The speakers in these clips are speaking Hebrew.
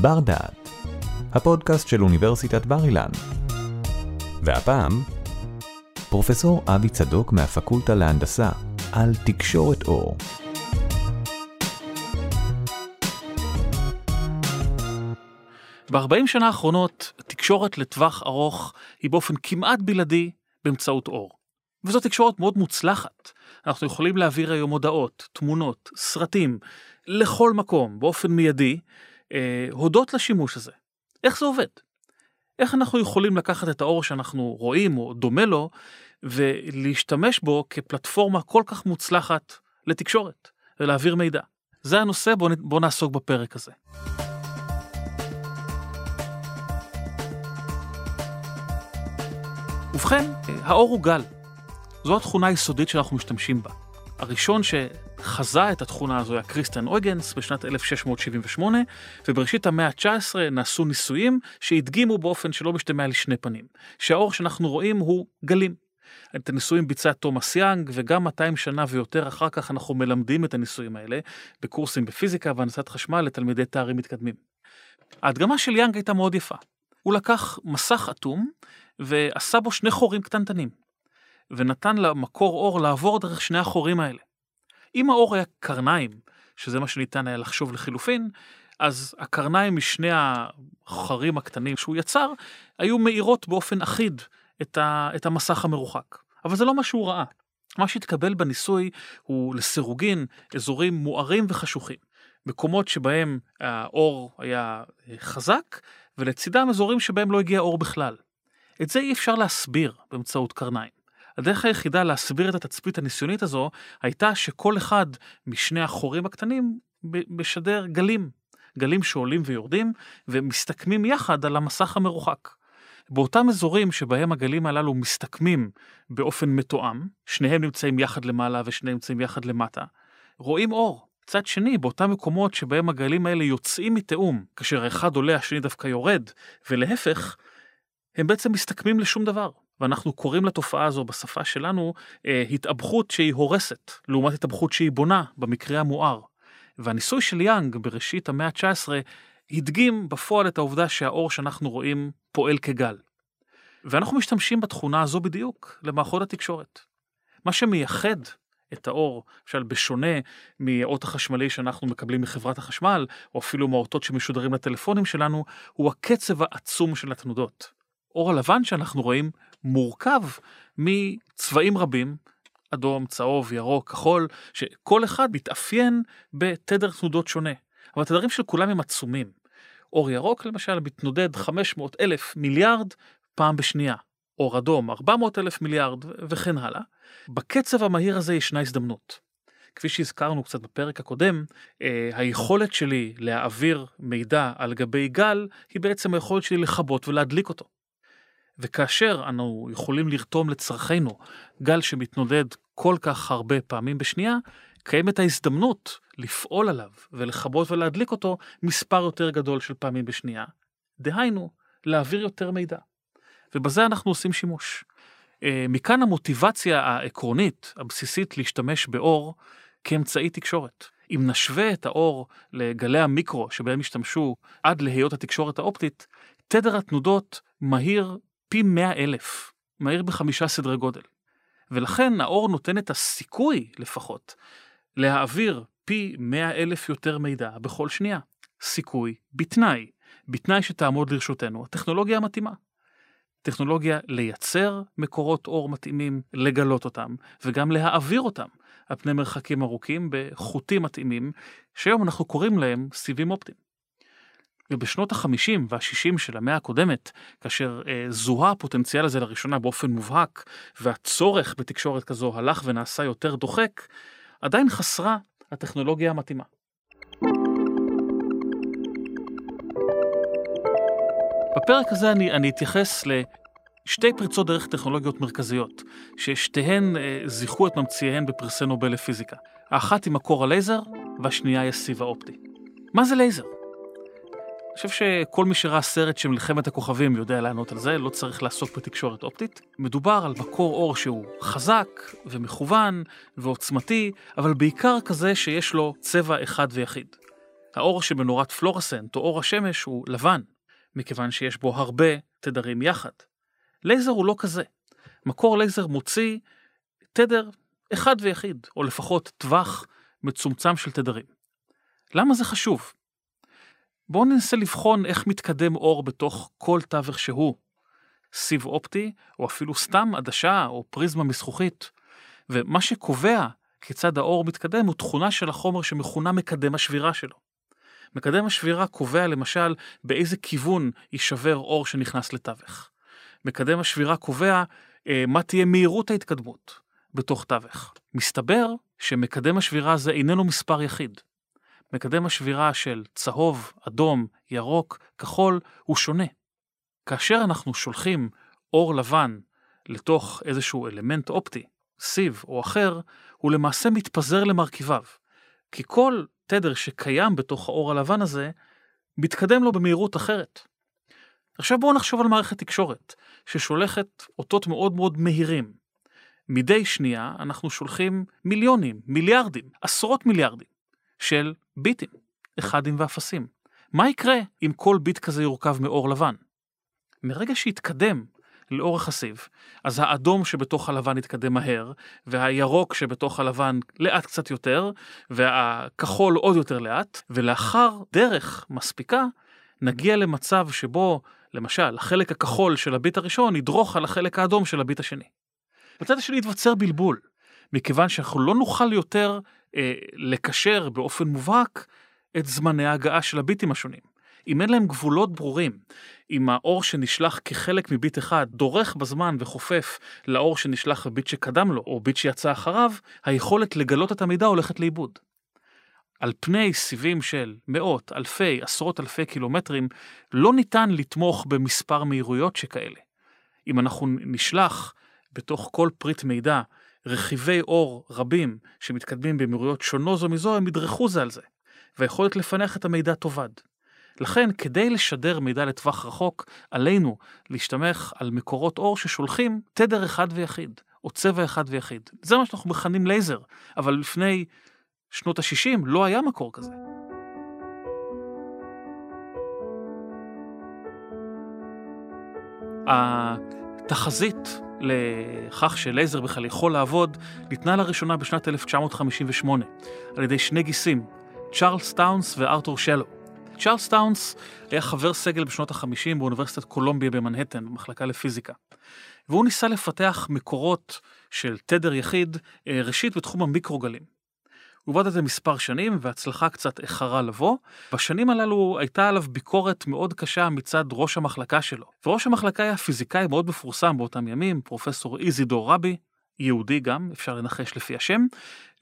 בר דעת, הפודקאסט של אוניברסיטת בר אילן. והפעם, פרופסור אבי צדוק מהפקולטה להנדסה על תקשורת אור. ב-40 שנה האחרונות, תקשורת לטווח ארוך היא באופן כמעט בלעדי באמצעות אור. וזו תקשורת מאוד מוצלחת. אנחנו יכולים להעביר היום הודעות, תמונות, סרטים, לכל מקום, באופן מיידי, אה, הודות לשימוש הזה. איך זה עובד? איך אנחנו יכולים לקחת את האור שאנחנו רואים או דומה לו ולהשתמש בו כפלטפורמה כל כך מוצלחת לתקשורת ולהעביר מידע. זה הנושא, בואו בוא נעסוק בפרק הזה. ובכן, האור הוא גל. זו התכונה היסודית שאנחנו משתמשים בה. הראשון שחזה את התכונה הזו היה קריסטיאן אויגנס בשנת 1678, ובראשית המאה ה-19 נעשו ניסויים שהדגימו באופן שלא משתמע לשני פנים, שהאור שאנחנו רואים הוא גלים. את הניסויים ביצע תומאס יאנג, וגם 200 שנה ויותר אחר כך אנחנו מלמדים את הניסויים האלה בקורסים בפיזיקה והנדסת חשמל לתלמידי תארים מתקדמים. ההדגמה של יאנג הייתה מאוד יפה. הוא לקח מסך אטום ועשה בו שני חורים קטנטנים, ונתן למקור אור לעבור דרך שני החורים האלה. אם האור היה קרניים, שזה מה שניתן היה לחשוב לחילופין, אז הקרניים משני החרים הקטנים שהוא יצר, היו מאירות באופן אחיד את, ה, את המסך המרוחק. אבל זה לא מה שהוא ראה. מה שהתקבל בניסוי הוא לסירוגין אזורים מוארים וחשוכים. מקומות שבהם האור היה חזק, ולצידם אזורים שבהם לא הגיע אור בכלל. את זה אי אפשר להסביר באמצעות קרניים. הדרך היחידה להסביר את התצפית הניסיונית הזו הייתה שכל אחד משני החורים הקטנים משדר גלים. גלים שעולים ויורדים ומסתכמים יחד על המסך המרוחק. באותם אזורים שבהם הגלים הללו מסתכמים באופן מתואם, שניהם נמצאים יחד למעלה ושניהם נמצאים יחד למטה, רואים אור. מצד שני, באותם מקומות שבהם הגלים האלה יוצאים מתאום, כאשר האחד עולה השני דווקא יורד, ולהפך, הם בעצם מסתכמים לשום דבר. ואנחנו קוראים לתופעה הזו בשפה שלנו אה, התאבכות שהיא הורסת, לעומת התאבכות שהיא בונה, במקרה המואר. והניסוי של יאנג בראשית המאה ה-19 הדגים בפועל את העובדה שהאור שאנחנו רואים פועל כגל. ואנחנו משתמשים בתכונה הזו בדיוק למערכות התקשורת. מה שמייחד את האור, למשל בשונה מהאות החשמלי שאנחנו מקבלים מחברת החשמל, או אפילו מהאותות שמשודרים לטלפונים שלנו, הוא הקצב העצום של התנודות. אור הלבן שאנחנו רואים מורכב מצבעים רבים, אדום, צהוב, ירוק, כחול, שכל אחד מתאפיין בתדר תנודות שונה. אבל התדרים של כולם הם עצומים. אור ירוק למשל מתנודד 500 אלף מיליארד פעם בשנייה. אור אדום 400 אלף מיליארד וכן הלאה. בקצב המהיר הזה ישנה הזדמנות. כפי שהזכרנו קצת בפרק הקודם, אה, היכולת שלי להעביר מידע על גבי גל היא בעצם היכולת שלי לכבות ולהדליק אותו. וכאשר אנו יכולים לרתום לצרכינו גל שמתנודד כל כך הרבה פעמים בשנייה, קיימת ההזדמנות לפעול עליו ולכבות ולהדליק אותו מספר יותר גדול של פעמים בשנייה. דהיינו, להעביר יותר מידע. ובזה אנחנו עושים שימוש. אה, מכאן המוטיבציה העקרונית, הבסיסית, להשתמש באור כאמצעי תקשורת. אם נשווה את האור לגלי המיקרו שבהם השתמשו עד להיות התקשורת האופטית, תדר התנודות מהיר פי מאה אלף, מהיר בחמישה סדרי גודל. ולכן האור נותן את הסיכוי, לפחות, להעביר פי מאה אלף יותר מידע בכל שנייה. סיכוי בתנאי, בתנאי שתעמוד לרשותנו הטכנולוגיה המתאימה. טכנולוגיה לייצר מקורות אור מתאימים, לגלות אותם, וגם להעביר אותם על פני מרחקים ארוכים בחוטים מתאימים, שהיום אנחנו קוראים להם סיבים אופטיים. ובשנות ה-50 וה-60 של המאה הקודמת, כאשר אה, זוהה הפוטנציאל הזה לראשונה באופן מובהק, והצורך בתקשורת כזו הלך ונעשה יותר דוחק, עדיין חסרה הטכנולוגיה המתאימה. בפרק הזה אני, אני אתייחס לשתי פריצות דרך טכנולוגיות מרכזיות, ששתיהן אה, זיכו את ממציאיהן בפרסי נובל לפיזיקה. האחת היא מקור הלייזר, והשנייה היא הסיב האופטי. מה זה לייזר? חושב שכל מי שראה סרט של מלחמת הכוכבים יודע לענות על זה, לא צריך לעסוק בתקשורת אופטית. מדובר על מקור אור שהוא חזק ומכוון ועוצמתי, אבל בעיקר כזה שיש לו צבע אחד ויחיד. האור שבנורת פלורסנט או אור השמש הוא לבן, מכיוון שיש בו הרבה תדרים יחד. לייזר הוא לא כזה. מקור לייזר מוציא תדר אחד ויחיד, או לפחות טווח מצומצם של תדרים. למה זה חשוב? בואו ננסה לבחון איך מתקדם אור בתוך כל תווך שהוא. סיב אופטי, או אפילו סתם עדשה או פריזמה מזכוכית. ומה שקובע כיצד האור מתקדם הוא תכונה של החומר שמכונה מקדם השבירה שלו. מקדם השבירה קובע למשל באיזה כיוון יישבר אור שנכנס לתווך. מקדם השבירה קובע אה, מה תהיה מהירות ההתקדמות בתוך תווך. מסתבר שמקדם השבירה הזה איננו מספר יחיד. מקדם השבירה של צהוב, אדום, ירוק, כחול הוא שונה. כאשר אנחנו שולחים אור לבן לתוך איזשהו אלמנט אופטי, סיב או אחר, הוא למעשה מתפזר למרכיביו. כי כל תדר שקיים בתוך האור הלבן הזה, מתקדם לו במהירות אחרת. עכשיו בואו נחשוב על מערכת תקשורת, ששולחת אותות מאוד מאוד מהירים. מדי שנייה אנחנו שולחים מיליונים, מיליארדים, עשרות מיליארדים של ביטים, אחדים ואפסים. מה יקרה אם כל ביט כזה יורכב מאור לבן? מרגע שיתקדם לאורך הסיב, אז האדום שבתוך הלבן יתקדם מהר, והירוק שבתוך הלבן לאט קצת יותר, והכחול עוד יותר לאט, ולאחר דרך מספיקה, נגיע למצב שבו, למשל, החלק הכחול של הביט הראשון ידרוך על החלק האדום של הביט השני. בצד השני יתווצר בלבול, מכיוון שאנחנו לא נוכל יותר אה, לקשר באופן מובהק את זמני ההגעה של הביטים השונים. אם אין להם גבולות ברורים, אם האור שנשלח כחלק מביט אחד דורך בזמן וחופף לאור שנשלח בביט שקדם לו, או ביט שיצא אחריו, היכולת לגלות את המידע הולכת לאיבוד. על פני סיבים של מאות, אלפי, עשרות אלפי קילומטרים, לא ניתן לתמוך במספר מהירויות שכאלה. אם אנחנו נשלח בתוך כל פריט מידע רכיבי אור רבים שמתקדמים במהירויות שונות זו מזו, הם ידרכו זה על זה, והיכולת לפענח את המידע תאבד. לכן, כדי לשדר מידע לטווח רחוק, עלינו להשתמך על מקורות אור ששולחים תדר אחד ויחיד, או צבע אחד ויחיד. זה מה שאנחנו מכנים לייזר, אבל לפני שנות ה-60 לא היה מקור כזה. התחזית לכך שלייזר בכלל יכול לעבוד ניתנה לראשונה בשנת 1958 על ידי שני גיסים, צ'ארלס טאונס וארתור שלו. צ'ארלס טאונס היה חבר סגל בשנות ה-50 באוניברסיטת קולומביה במנהטן, במחלקה לפיזיקה. והוא ניסה לפתח מקורות של תדר יחיד, אה, ראשית בתחום המיקרוגלים. הוא עבד על זה מספר שנים והצלחה קצת איחרה לבוא. בשנים הללו הייתה עליו ביקורת מאוד קשה מצד ראש המחלקה שלו. וראש המחלקה היה פיזיקאי מאוד מפורסם באותם ימים, פרופסור איזידור רבי, יהודי גם, אפשר לנחש לפי השם,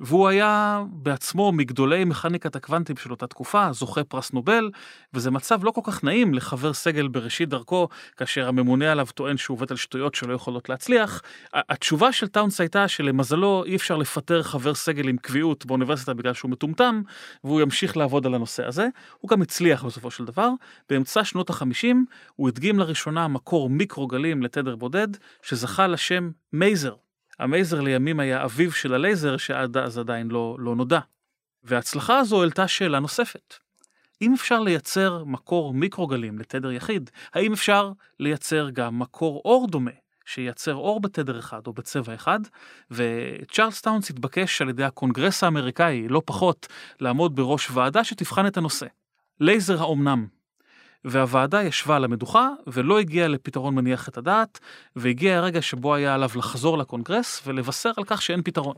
והוא היה בעצמו מגדולי מכניקת הקוונטים של אותה תקופה, זוכה פרס נובל, וזה מצב לא כל כך נעים לחבר סגל בראשית דרכו, כאשר הממונה עליו טוען שהוא עובד על שטויות שלא יכולות להצליח. התשובה של טאונס הייתה שלמזלו אי אפשר לפטר חבר סגל עם קביעות באוניברסיטה בגלל שהוא מטומטם, והוא ימשיך לעבוד על הנושא הזה. הוא גם הצליח בסופו של דבר. באמצע שנות החמישים הוא הדגים לראשונה מקור מיקרוגלים לתדר בודד, שזכה לשם מייזר. המייזר לימים היה אביו של הלייזר שעד אז עדיין לא, לא נודע. וההצלחה הזו העלתה שאלה נוספת. אם אפשר לייצר מקור מיקרוגלים לתדר יחיד, האם אפשר לייצר גם מקור אור דומה, שייצר אור בתדר אחד או בצבע אחד, וצ'ארלס טאונס התבקש על ידי הקונגרס האמריקאי, לא פחות, לעמוד בראש ועדה שתבחן את הנושא. לייזר האומנם, והוועדה ישבה על המדוכה ולא הגיעה לפתרון מניח את הדעת, והגיע הרגע שבו היה עליו לחזור לקונגרס ולבשר על כך שאין פתרון.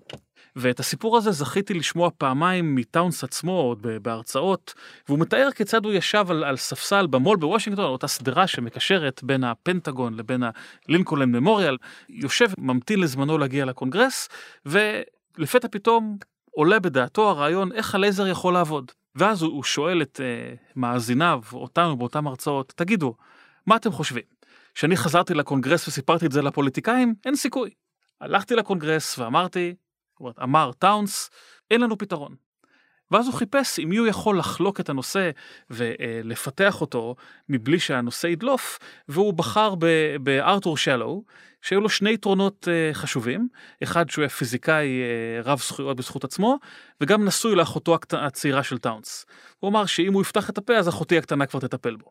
ואת הסיפור הזה זכיתי לשמוע פעמיים מטאונס עצמו עוד בהרצאות, והוא מתאר כיצד הוא ישב על, על ספסל במו"ל בוושינגטון, אותה שדרה שמקשרת בין הפנטגון לבין הלינקולן ממוריאל, יושב, ממתין לזמנו להגיע לקונגרס, ולפתע פתאום עולה בדעתו הרעיון איך הלייזר יכול לעבוד. ואז הוא שואל את uh, מאזיניו, אותנו באותם הרצאות, תגידו, מה אתם חושבים? כשאני חזרתי לקונגרס וסיפרתי את זה לפוליטיקאים, אין סיכוי. הלכתי לקונגרס ואמרתי, אמר טאונס, אין לנו פתרון. ואז הוא חיפש עם מי הוא יכול לחלוק את הנושא ולפתח אותו מבלי שהנושא ידלוף, והוא בחר בארתור שלו, שהיו לו שני יתרונות uh, חשובים, אחד שהוא היה פיזיקאי uh, רב זכויות בזכות עצמו, וגם נשוי לאחותו הצעירה של טאונס. הוא אמר שאם הוא יפתח את הפה אז אחותי הקטנה כבר תטפל בו.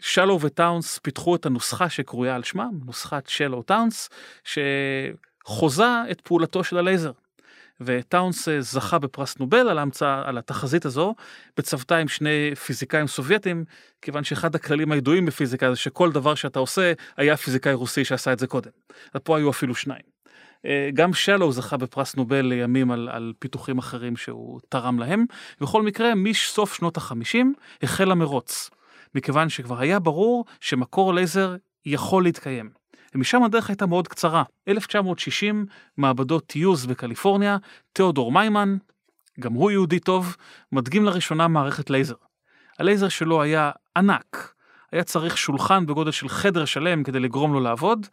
שלו וטאונס פיתחו את הנוסחה שקרויה על שמם, נוסחת שלו טאונס, שחוזה את פעולתו של הלייזר. וטאונס אה, זכה בפרס נובל על ההמצאה, על התחזית הזו, בצוותא עם שני פיזיקאים סובייטים, כיוון שאחד הכללים הידועים בפיזיקה זה שכל דבר שאתה עושה, היה פיזיקאי רוסי שעשה את זה קודם. ופה היו אפילו שניים. אה, גם שלו זכה בפרס נובל לימים על, על פיתוחים אחרים שהוא תרם להם. בכל מקרה, מסוף שנות החמישים החל המרוץ, מכיוון שכבר היה ברור שמקור לייזר יכול להתקיים. ומשם הדרך הייתה מאוד קצרה. 1960, מעבדות יוז בקליפורניה, תיאודור מיימן, גם הוא יהודי טוב, מדגים לראשונה מערכת לייזר. הלייזר שלו היה ענק, היה צריך שולחן בגודל של חדר שלם כדי לגרום לו לעבוד,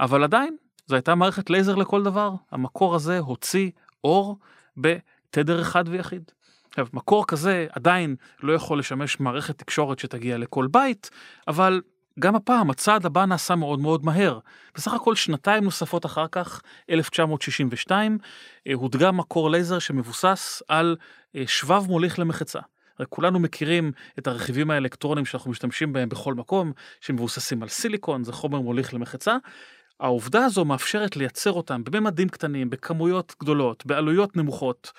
אבל עדיין, זו הייתה מערכת לייזר לכל דבר. המקור הזה הוציא אור בתדר אחד ויחיד. עכשיו, מקור כזה עדיין לא יכול לשמש מערכת תקשורת שתגיע לכל בית, אבל גם הפעם הצעד הבא נעשה מאוד מאוד מהר. בסך הכל שנתיים נוספות אחר כך, 1962, אה, הודגם מקור לייזר שמבוסס על אה, שבב מוליך למחצה. כולנו מכירים את הרכיבים האלקטרונים שאנחנו משתמשים בהם בכל מקום, שמבוססים על סיליקון, זה חומר מוליך למחצה. העובדה הזו מאפשרת לייצר אותם בממדים קטנים, בכמויות גדולות, בעלויות נמוכות.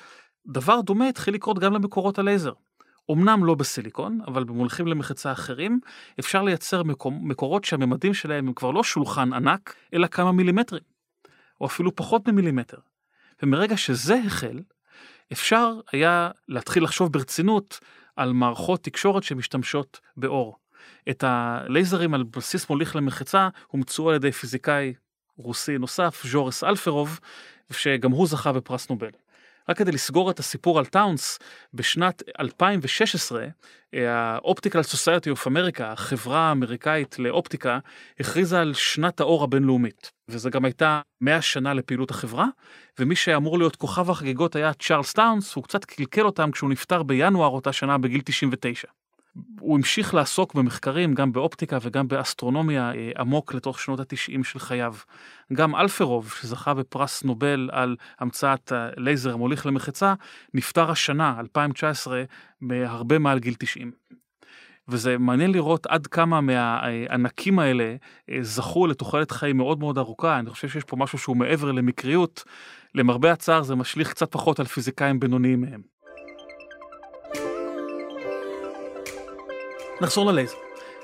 דבר דומה התחיל לקרות גם למקורות הלייזר. אמנם לא בסיליקון, אבל במונחים למחצה אחרים, אפשר לייצר מקור, מקורות שהממדים שלהם הם כבר לא שולחן ענק, אלא כמה מילימטרים, או אפילו פחות ממילימטר. ומרגע שזה החל, אפשר היה להתחיל לחשוב ברצינות על מערכות תקשורת שמשתמשות באור. את הלייזרים על בסיס מוליך למחצה הומצאו על ידי פיזיקאי רוסי נוסף, ז'ורס אלפרוב, שגם הוא זכה בפרס נובל. רק כדי לסגור את הסיפור על טאונס, בשנת 2016, ה-Optical Society of America, החברה האמריקאית לאופטיקה, הכריזה על שנת האור הבינלאומית. וזה גם הייתה 100 שנה לפעילות החברה, ומי שאמור להיות כוכב החגיגות היה צ'ארלס טאונס, הוא קצת קלקל אותם כשהוא נפטר בינואר אותה שנה בגיל 99. הוא המשיך לעסוק במחקרים גם באופטיקה וגם באסטרונומיה אה, עמוק לתוך שנות התשעים של חייו. גם אלפרוב, שזכה בפרס נובל על המצאת הלייזר המוליך למחצה, נפטר השנה, 2019, בהרבה מעל גיל 90. וזה מעניין לראות עד כמה מהענקים האלה אה, זכו לתוחלת חיים מאוד מאוד ארוכה, אני חושב שיש פה משהו שהוא מעבר למקריות. למרבה הצער זה משליך קצת פחות על פיזיקאים בינוניים מהם. נחזור ללייזר.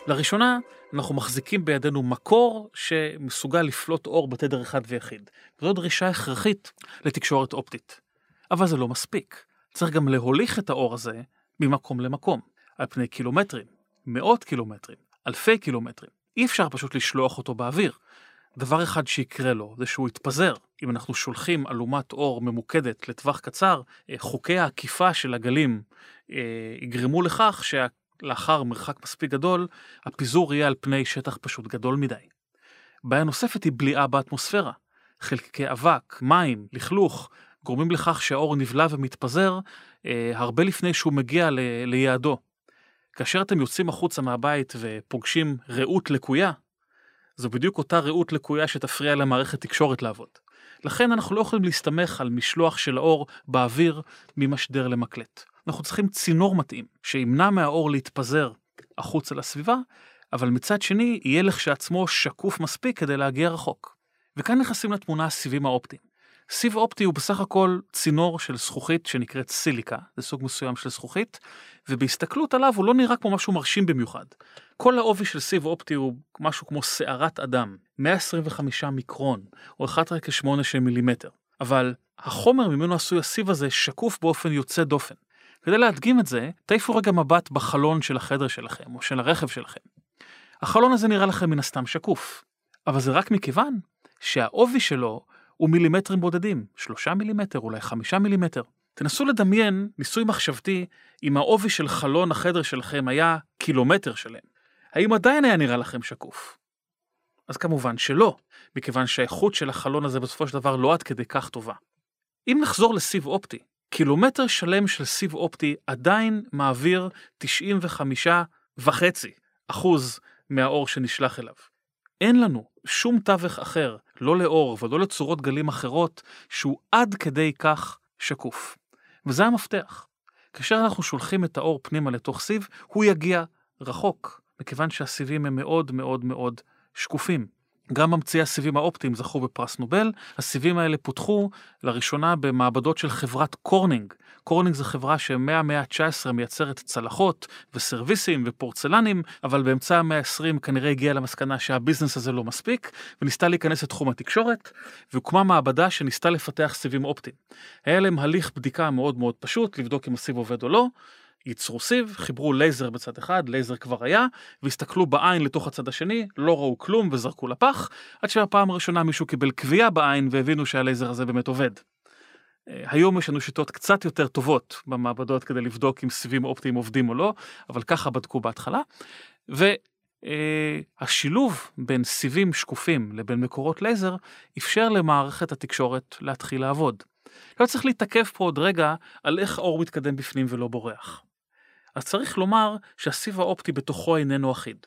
לראשונה, אנחנו מחזיקים בידינו מקור שמסוגל לפלוט אור בתדר אחד ויחיד. וזו דרישה הכרחית לתקשורת אופטית. אבל זה לא מספיק. צריך גם להוליך את האור הזה ממקום למקום, על פני קילומטרים, מאות קילומטרים, אלפי קילומטרים. אי אפשר פשוט לשלוח אותו באוויר. דבר אחד שיקרה לו זה שהוא יתפזר. אם אנחנו שולחים אלומת אור ממוקדת לטווח קצר, אה, חוקי העקיפה של הגלים אה, יגרמו לכך שה... לאחר מרחק מספיק גדול, הפיזור יהיה על פני שטח פשוט גדול מדי. בעיה נוספת היא בליעה באטמוספירה. חלקיקי אבק, מים, לכלוך, גורמים לכך שהאור נבלע ומתפזר אה, הרבה לפני שהוא מגיע ל- ליעדו. כאשר אתם יוצאים החוצה מהבית ופוגשים רעות לקויה, זו בדיוק אותה רעות לקויה שתפריע למערכת תקשורת לעבוד. לכן אנחנו לא יכולים להסתמך על משלוח של האור באוויר ממשדר למקלט. אנחנו צריכים צינור מתאים, שימנע מהאור להתפזר החוצה לסביבה, אבל מצד שני יהיה לכשעצמו שקוף מספיק כדי להגיע רחוק. וכאן נכנסים לתמונה הסיבים האופטיים. סיב אופטי הוא בסך הכל צינור של זכוכית שנקראת סיליקה, זה סוג מסוים של זכוכית, ובהסתכלות עליו הוא לא נראה כמו משהו מרשים במיוחד. כל העובי של סיב אופטי הוא משהו כמו שערת אדם, 125 מיקרון, או 1 רק 8 של מילימטר. אבל החומר ממנו עשוי הסיב הזה שקוף באופן יוצא דופן. כדי להדגים את זה, תעיפו רגע מבט בחלון של החדר שלכם, או של הרכב שלכם. החלון הזה נראה לכם מן הסתם שקוף, אבל זה רק מכיוון שהעובי שלו הוא מילימטרים בודדים, שלושה מילימטר, אולי חמישה מילימטר. תנסו לדמיין ניסוי מחשבתי אם העובי של חלון החדר שלכם היה קילומטר שלם. האם עדיין היה נראה לכם שקוף? אז כמובן שלא, מכיוון שהאיכות של החלון הזה בסופו של דבר לא עד כדי כך טובה. אם נחזור לסיב אופטי, קילומטר שלם של סיב אופטי עדיין מעביר 95 וחצי אחוז מהאור שנשלח אליו. אין לנו שום תווך אחר, לא לאור ולא לצורות גלים אחרות, שהוא עד כדי כך שקוף. וזה המפתח. כאשר אנחנו שולחים את האור פנימה לתוך סיב, הוא יגיע רחוק, מכיוון שהסיבים הם מאוד מאוד מאוד שקופים. גם ממציאי הסיבים האופטיים זכו בפרס נובל. הסיבים האלה פותחו לראשונה במעבדות של חברת קורנינג. קורנינג זו חברה שמהמאה ה-19 מייצרת צלחות וסרוויסים ופורצלנים, אבל באמצע המאה ה-20 כנראה הגיעה למסקנה שהביזנס הזה לא מספיק, וניסתה להיכנס לתחום התקשורת, והוקמה מעבדה שניסתה לפתח סיבים אופטיים. היה להם הליך בדיקה מאוד מאוד פשוט, לבדוק אם הסיב עובד או לא. ייצרו סיב, חיברו לייזר בצד אחד, לייזר כבר היה, והסתכלו בעין לתוך הצד השני, לא ראו כלום וזרקו לפח, עד שבפעם הראשונה מישהו קיבל כוויה בעין והבינו שהלייזר הזה באמת עובד. אה, היום יש לנו שיטות קצת יותר טובות במעבדות כדי לבדוק אם סיבים אופטיים עובדים או לא, אבל ככה בדקו בהתחלה. והשילוב אה, בין סיבים שקופים לבין מקורות לייזר אפשר למערכת התקשורת להתחיל לעבוד. לא צריך להתעכב פה עוד רגע על איך האור מתקדם בפנים ולא בורח. אז צריך לומר שהסיב האופטי בתוכו איננו אחיד.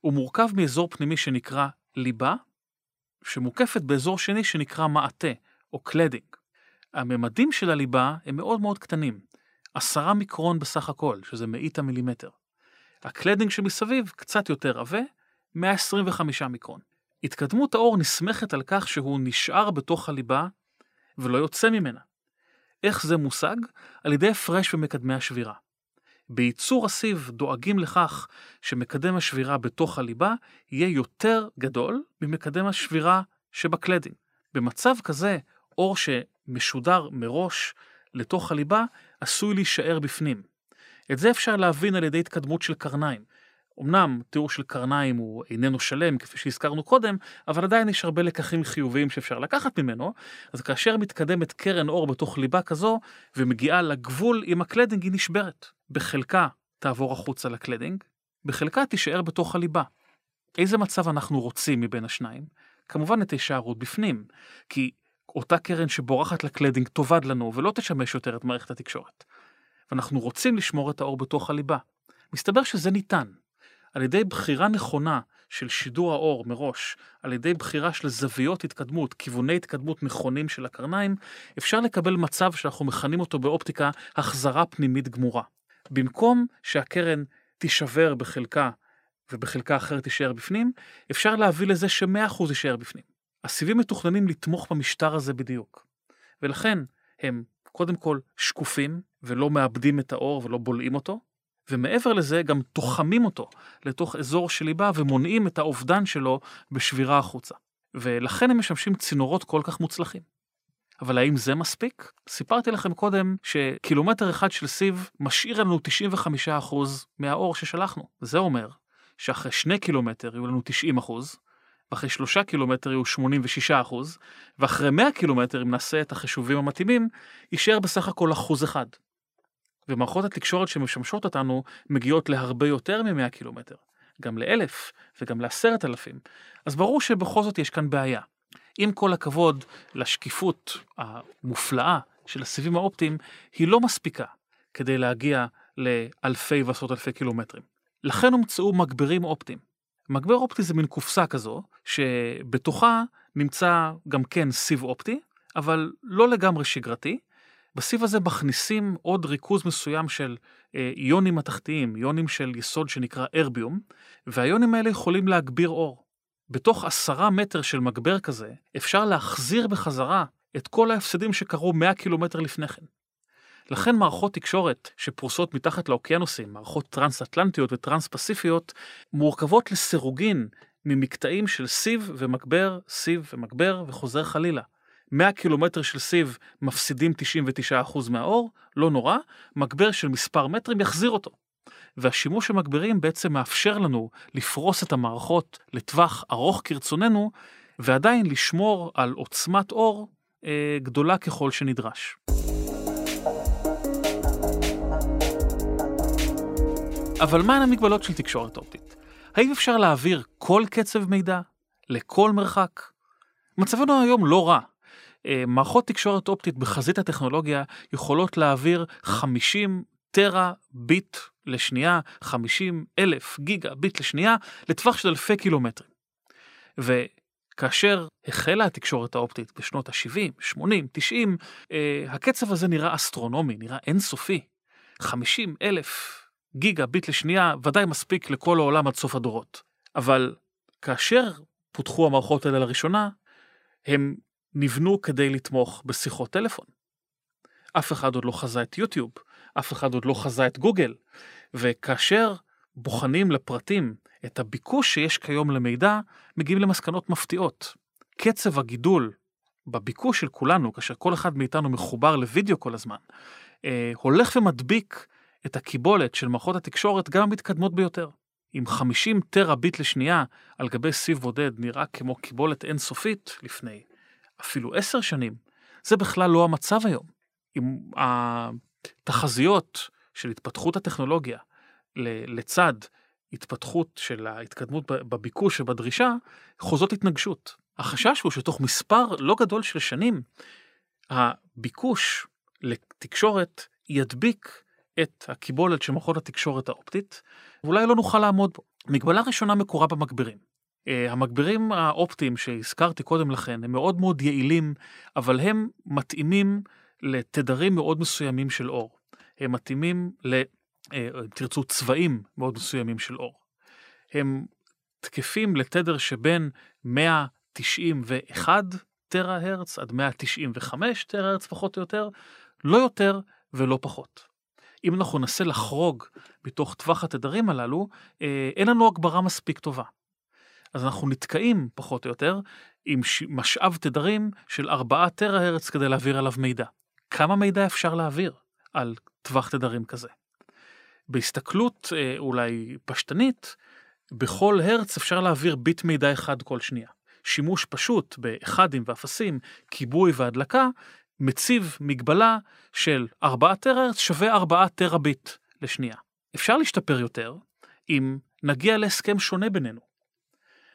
הוא מורכב מאזור פנימי שנקרא ליבה, שמוקפת באזור שני שנקרא מעטה, או cladding. הממדים של הליבה הם מאוד מאוד קטנים, עשרה מיקרון בסך הכל, שזה מאית המילימטר. ה cladding שמסביב קצת יותר עבה, 125 מיקרון. התקדמות האור נסמכת על כך שהוא נשאר בתוך הליבה ולא יוצא ממנה. איך זה מושג? על ידי הפרש במקדמי השבירה. בייצור הסיב דואגים לכך שמקדם השבירה בתוך הליבה יהיה יותר גדול ממקדם השבירה שבקלדינג. במצב כזה, אור שמשודר מראש לתוך הליבה עשוי להישאר בפנים. את זה אפשר להבין על ידי התקדמות של קרניים. אמנם תיאור של קרניים הוא איננו שלם, כפי שהזכרנו קודם, אבל עדיין יש הרבה לקחים חיוביים שאפשר לקחת ממנו, אז כאשר מתקדמת קרן אור בתוך ליבה כזו, ומגיעה לגבול עם ה cladding, היא נשברת. בחלקה תעבור החוצה ל cladding, בחלקה תישאר בתוך הליבה. איזה מצב אנחנו רוצים מבין השניים? כמובן את ההישארות בפנים, כי אותה קרן שבורחת ל cladding תאבד לנו ולא תשמש יותר את מערכת התקשורת. ואנחנו רוצים לשמור את האור בתוך הליבה. מסתבר שזה ניתן. על ידי בחירה נכונה של שידור האור מראש, על ידי בחירה של זוויות התקדמות, כיווני התקדמות נכונים של הקרניים, אפשר לקבל מצב שאנחנו מכנים אותו באופטיקה החזרה פנימית גמורה. במקום שהקרן תישבר בחלקה ובחלקה אחרת תישאר בפנים, אפשר להביא לזה ש-100% יישאר בפנים. הסיבים מתוכננים לתמוך במשטר הזה בדיוק. ולכן הם קודם כל שקופים ולא מאבדים את האור ולא בולעים אותו, ומעבר לזה גם תוחמים אותו לתוך אזור של ליבה ומונעים את האובדן שלו בשבירה החוצה. ולכן הם משמשים צינורות כל כך מוצלחים. אבל האם זה מספיק? סיפרתי לכם קודם שקילומטר אחד של סיב משאיר לנו 95% מהאור ששלחנו. זה אומר שאחרי שני קילומטר יהיו לנו 90%, ואחרי שלושה קילומטר יהיו 86%, ואחרי 100 קילומטר, אם נעשה את החישובים המתאימים, יישאר בסך הכל אחוז אחד. ומערכות התקשורת שמשמשות אותנו מגיעות להרבה יותר מ-100 קילומטר, גם לאלף וגם לעשרת אלפים, אז ברור שבכל זאת יש כאן בעיה. עם כל הכבוד לשקיפות המופלאה של הסיבים האופטיים, היא לא מספיקה כדי להגיע לאלפי ועשרות אלפי קילומטרים. לכן הומצאו מגברים אופטיים. מגבר אופטי זה מין קופסה כזו, שבתוכה נמצא גם כן סיב אופטי, אבל לא לגמרי שגרתי, בסיב הזה מכניסים עוד ריכוז מסוים של אה, איונים מתכתיים, איונים של יסוד שנקרא ארביום, והאיונים האלה יכולים להגביר אור. בתוך עשרה מטר של מגבר כזה, אפשר להחזיר בחזרה את כל ההפסדים שקרו 100 קילומטר לפני כן. לכן מערכות תקשורת שפרוסות מתחת לאוקיינוסים, מערכות טרנס-אטלנטיות וטרנס-פסיפיות, מורכבות לסירוגין ממקטעים של סיב ומגבר, סיב ומגבר וחוזר חלילה. 100 קילומטר של סיב מפסידים 99% מהאור, לא נורא, מגבר של מספר מטרים יחזיר אותו. והשימוש במגברים בעצם מאפשר לנו לפרוס את המערכות לטווח ארוך כרצוננו, ועדיין לשמור על עוצמת אור אה, גדולה ככל שנדרש. אבל מהן המגבלות של תקשורת אופטית? האם אפשר להעביר כל קצב מידע? לכל מרחק? מצבנו היום לא רע. אה, מערכות תקשורת אופטית בחזית הטכנולוגיה יכולות להעביר 50 טרה ביט לשנייה, 50 אלף גיגה ביט לשנייה, לטווח של אלפי קילומטרים. כאשר החלה התקשורת האופטית בשנות ה-70, 80, 90, אה, הקצב הזה נראה אסטרונומי, נראה אינסופי. 50 אלף גיגה ביט לשנייה ודאי מספיק לכל העולם עד סוף הדורות. אבל כאשר פותחו המערכות האלה לראשונה, הם נבנו כדי לתמוך בשיחות טלפון. אף אחד עוד לא חזה את יוטיוב, אף אחד עוד לא חזה את גוגל, וכאשר בוחנים לפרטים את הביקוש שיש כיום למידע, מגיעים למסקנות מפתיעות. קצב הגידול בביקוש של כולנו, כאשר כל אחד מאיתנו מחובר לוידאו כל הזמן, אה, הולך ומדביק את הקיבולת של מערכות התקשורת גם המתקדמות ביותר. אם 50 טרה ביט לשנייה על גבי סיב בודד נראה כמו קיבולת אינסופית לפני אפילו עשר שנים, זה בכלל לא המצב היום. עם התחזיות של התפתחות הטכנולוגיה לצד התפתחות של ההתקדמות בביקוש ובדרישה, חוזות התנגשות. החשש הוא שתוך מספר לא גדול של שנים, הביקוש לתקשורת ידביק את הקיבולת של מערכות התקשורת האופטית, ואולי לא נוכל לעמוד בו. מגבלה ראשונה מקורה במגבירים. אה, המגבירים האופטיים שהזכרתי קודם לכן הם מאוד מאוד יעילים, אבל הם מתאימים לתדרים מאוד מסוימים של אור. הם מתאימים ל... אה, אם תרצו, צבעים מאוד מסוימים של אור. הם תקפים לתדר שבין 191 טרה הרץ עד 195 טרה הרץ פחות או יותר, לא יותר ולא פחות. אם אנחנו ננסה לחרוג מתוך טווח התדרים הללו, אה, אין לנו הגברה מספיק טובה. אז אנחנו נתקעים, פחות או יותר, עם משאב תדרים של 4 טרה הרץ כדי להעביר עליו מידע. כמה מידע אפשר להעביר על טווח תדרים כזה? בהסתכלות אה, אולי פשטנית, בכל הרץ אפשר להעביר ביט מידע אחד כל שנייה. שימוש פשוט באחדים ואפסים, כיבוי והדלקה, מציב מגבלה של 4 טרה שווה 4 טרה ביט לשנייה. אפשר להשתפר יותר אם נגיע להסכם שונה בינינו.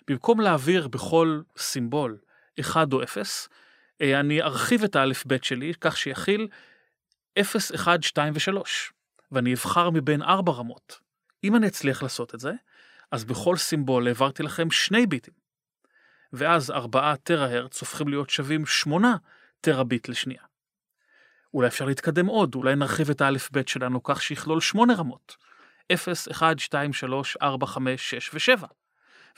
במקום להעביר בכל סימבול 1 או 0, אה, אני ארחיב את האלף-בית שלי כך שיכיל 0, 1, 2 ו-3, ואני אבחר מבין 4 רמות. אם אני אצליח לעשות את זה, אז בכל סימבול העברתי לכם שני ביטים. ואז 4 טרה הרץ הופכים להיות שווים 8 טראביט לשנייה. אולי אפשר להתקדם עוד, אולי נרחיב את האלף-בית שלנו כך שיכלול 8 רמות. 0, 1, 2, 3, 4, 5, 6 ו-7.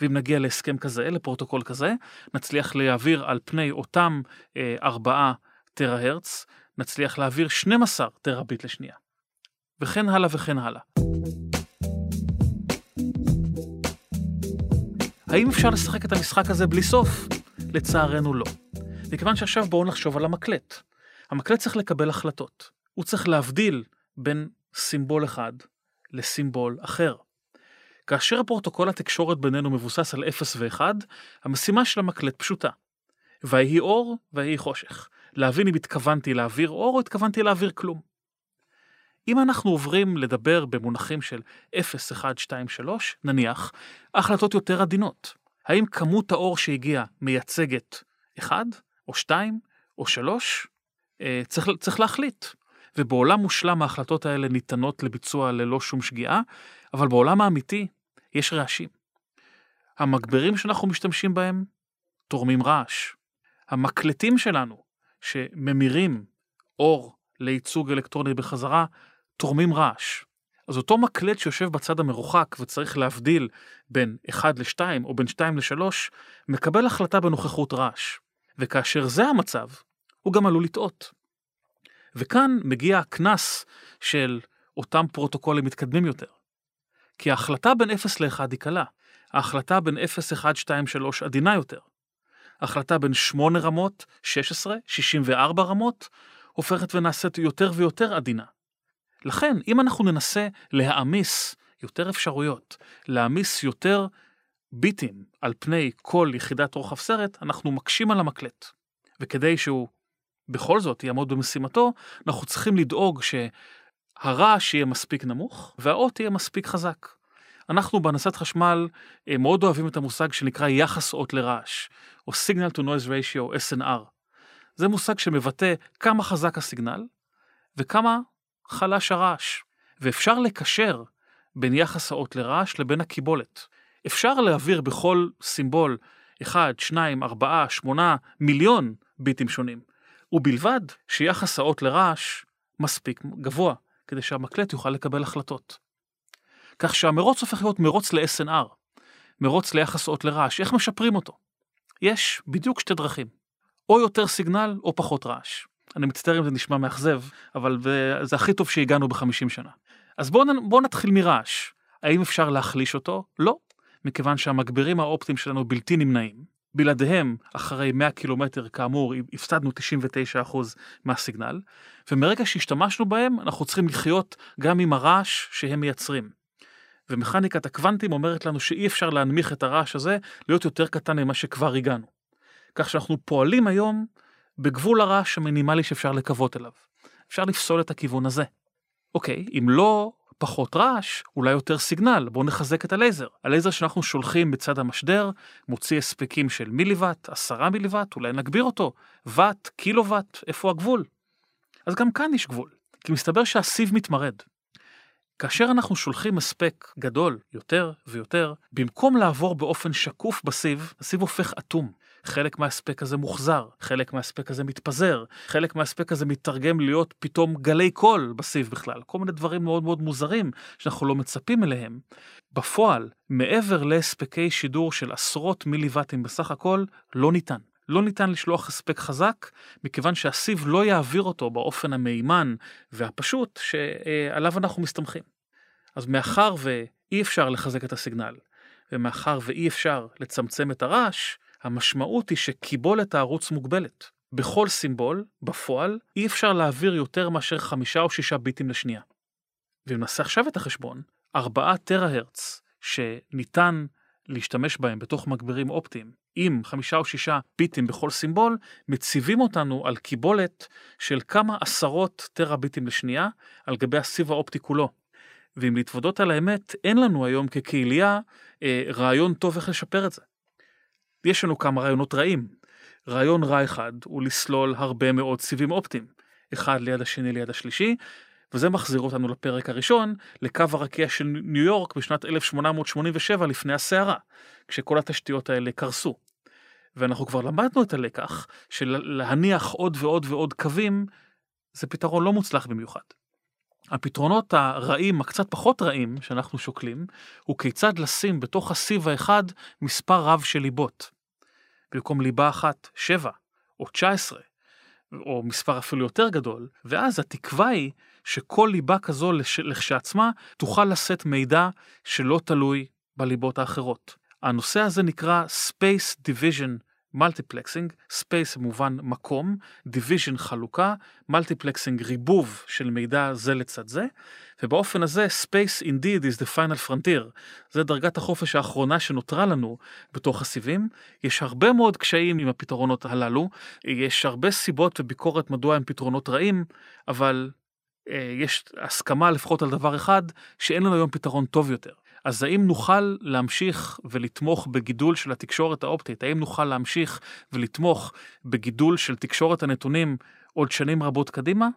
ואם נגיע להסכם כזה, לפרוטוקול כזה, נצליח להעביר על פני אותם אה, 4 טרה הרץ, נצליח להעביר 12 טראביט לשנייה. וכן הלאה וכן הלאה. האם אפשר לשחק את המשחק הזה בלי סוף? לצערנו לא. מכיוון שעכשיו בואו נחשוב על המקלט. המקלט צריך לקבל החלטות. הוא צריך להבדיל בין סימבול אחד לסימבול אחר. כאשר פרוטוקול התקשורת בינינו מבוסס על 0 ו-1, המשימה של המקלט פשוטה. ויהי אור ויהי חושך. להבין אם התכוונתי להעביר אור או התכוונתי להעביר כלום. אם אנחנו עוברים לדבר במונחים של 0, 1, 2, 3, נניח, ההחלטות יותר עדינות. האם כמות האור שהגיע מייצגת 1 או 2 או 3? אה, צריך, צריך להחליט. ובעולם מושלם ההחלטות האלה ניתנות לביצוע ללא שום שגיאה, אבל בעולם האמיתי יש רעשים. המגברים שאנחנו משתמשים בהם תורמים רעש. המקלטים שלנו שממירים אור לייצוג אלקטרוני בחזרה תורמים רעש. אז אותו מקלט שיושב בצד המרוחק וצריך להבדיל בין 1 ל-2 או בין 2 ל-3, מקבל החלטה בנוכחות רעש. וכאשר זה המצב, הוא גם עלול לטעות. וכאן מגיע הקנס של אותם פרוטוקולים מתקדמים יותר. כי ההחלטה בין 0 ל-1 היא קלה, ההחלטה בין 0, 1, 2, 3 עדינה יותר. ההחלטה בין 8 רמות, 16, 64 רמות, הופכת ונעשית יותר ויותר עדינה. לכן, אם אנחנו ננסה להעמיס יותר אפשרויות, להעמיס יותר ביטים על פני כל יחידת רוחב סרט, אנחנו מקשים על המקלט. וכדי שהוא בכל זאת יעמוד במשימתו, אנחנו צריכים לדאוג שהרעש יהיה מספיק נמוך והאות יהיה מספיק חזק. אנחנו בהנדסת חשמל אה, מאוד אוהבים את המושג שנקרא יחס אות לרעש, או signal to noise ratio, SNR. זה מושג שמבטא כמה חזק הסיגנל וכמה חלש הרעש, ואפשר לקשר בין יחס האות לרעש לבין הקיבולת. אפשר להעביר בכל סימבול 1, 2, 4, 8 מיליון ביטים שונים, ובלבד שיחס האות לרעש מספיק גבוה, כדי שהמקלט יוכל לקבל החלטות. כך שהמרוץ הופך להיות מרוץ ל-SNR, מרוץ ליחס אות לרעש, איך משפרים אותו? יש בדיוק שתי דרכים, או יותר סיגנל או פחות רעש. אני מצטער אם זה נשמע מאכזב, אבל זה הכי טוב שהגענו בחמישים שנה. אז בואו בוא נתחיל מרעש. האם אפשר להחליש אותו? לא, מכיוון שהמגבירים האופטיים שלנו בלתי נמנעים. בלעדיהם, אחרי 100 קילומטר, כאמור, הפסדנו 99% מהסיגנל, ומרגע שהשתמשנו בהם, אנחנו צריכים לחיות גם עם הרעש שהם מייצרים. ומכניקת הקוונטים אומרת לנו שאי אפשר להנמיך את הרעש הזה להיות יותר קטן ממה שכבר הגענו. כך שאנחנו פועלים היום בגבול הרעש המינימלי שאפשר לקוות אליו. אפשר לפסול את הכיוון הזה. אוקיי, אם לא פחות רעש, אולי יותר סיגנל, בואו נחזק את הלייזר. הלייזר שאנחנו שולחים בצד המשדר מוציא הספקים של מיליוואט, עשרה מיליוואט, אולי נגביר אותו, ואט, קילוואט, איפה הגבול? אז גם כאן יש גבול, כי מסתבר שהסיב מתמרד. כאשר אנחנו שולחים הספק גדול יותר ויותר, במקום לעבור באופן שקוף בסיב, הסיב הופך אטום. חלק מההספק הזה מוחזר, חלק מההספק הזה מתפזר, חלק מההספק הזה מתרגם להיות פתאום גלי קול בסיב בכלל, כל מיני דברים מאוד מאוד מוזרים שאנחנו לא מצפים אליהם. בפועל, מעבר להספקי שידור של עשרות מיליוואטים בסך הכל, לא ניתן. לא ניתן לשלוח הספק חזק, מכיוון שהסיב לא יעביר אותו באופן המהימן והפשוט שעליו אנחנו מסתמכים. אז מאחר ואי אפשר לחזק את הסיגנל, ומאחר ואי אפשר לצמצם את הרעש, המשמעות היא שקיבולת הערוץ מוגבלת. בכל סימבול, בפועל, אי אפשר להעביר יותר מאשר חמישה או שישה ביטים לשנייה. ואם נעשה עכשיו את החשבון, ארבעה טרה-הרץ שניתן להשתמש בהם בתוך מגבירים אופטיים, עם חמישה או שישה ביטים בכל סימבול, מציבים אותנו על קיבולת של כמה עשרות טרה ביטים לשנייה על גבי הסיב האופטי כולו. ואם להתוודות על האמת, אין לנו היום כקהילייה אה, רעיון טוב איך לשפר את זה. יש לנו כמה רעיונות רעים. רעיון רע אחד הוא לסלול הרבה מאוד סיבים אופטיים, אחד ליד השני ליד השלישי, וזה מחזיר אותנו לפרק הראשון, לקו הרקיע של ניו יורק בשנת 1887 לפני הסערה, כשכל התשתיות האלה קרסו. ואנחנו כבר למדנו את הלקח של להניח עוד ועוד ועוד קווים, זה פתרון לא מוצלח במיוחד. הפתרונות הרעים, הקצת פחות רעים, שאנחנו שוקלים, הוא כיצד לשים בתוך הסיב האחד מספר רב של ליבות. במקום ליבה אחת, שבע, או תשע עשרה, או מספר אפילו יותר גדול, ואז התקווה היא שכל ליבה כזו לכשעצמה תוכל לשאת מידע שלא תלוי בליבות האחרות. הנושא הזה נקרא Space Division multiplexing, space במובן מקום, division חלוקה, multiplexing ריבוב של מידע זה לצד זה, ובאופן הזה Space indeed is the final frontier. זה דרגת החופש האחרונה שנותרה לנו בתוך הסיבים. יש הרבה מאוד קשיים עם הפתרונות הללו, יש הרבה סיבות וביקורת מדוע הם פתרונות רעים, אבל אה, יש הסכמה לפחות על דבר אחד, שאין לנו היום פתרון טוב יותר. אז האם נוכל להמשיך ולתמוך בגידול של התקשורת האופטית? האם נוכל להמשיך ולתמוך בגידול של תקשורת הנתונים עוד שנים רבות קדימה?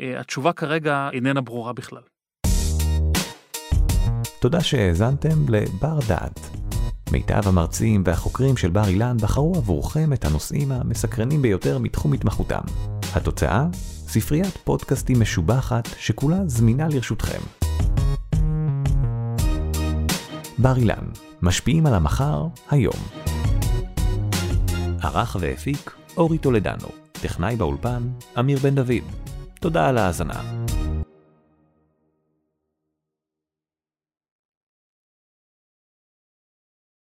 אה, התשובה כרגע איננה ברורה בכלל. תודה שהאזנתם לבר דעת. מיטב המרצים והחוקרים של בר אילן בחרו עבורכם את הנושאים המסקרנים ביותר מתחום התמחותם. התוצאה? ספריית פודקאסטים משובחת שכולה זמינה לרשותכם. בר אילן, משפיעים על המחר, היום. ערך והפיק אורי טולדנו, טכנאי באולפן, אמיר בן דוד. תודה על ההאזנה.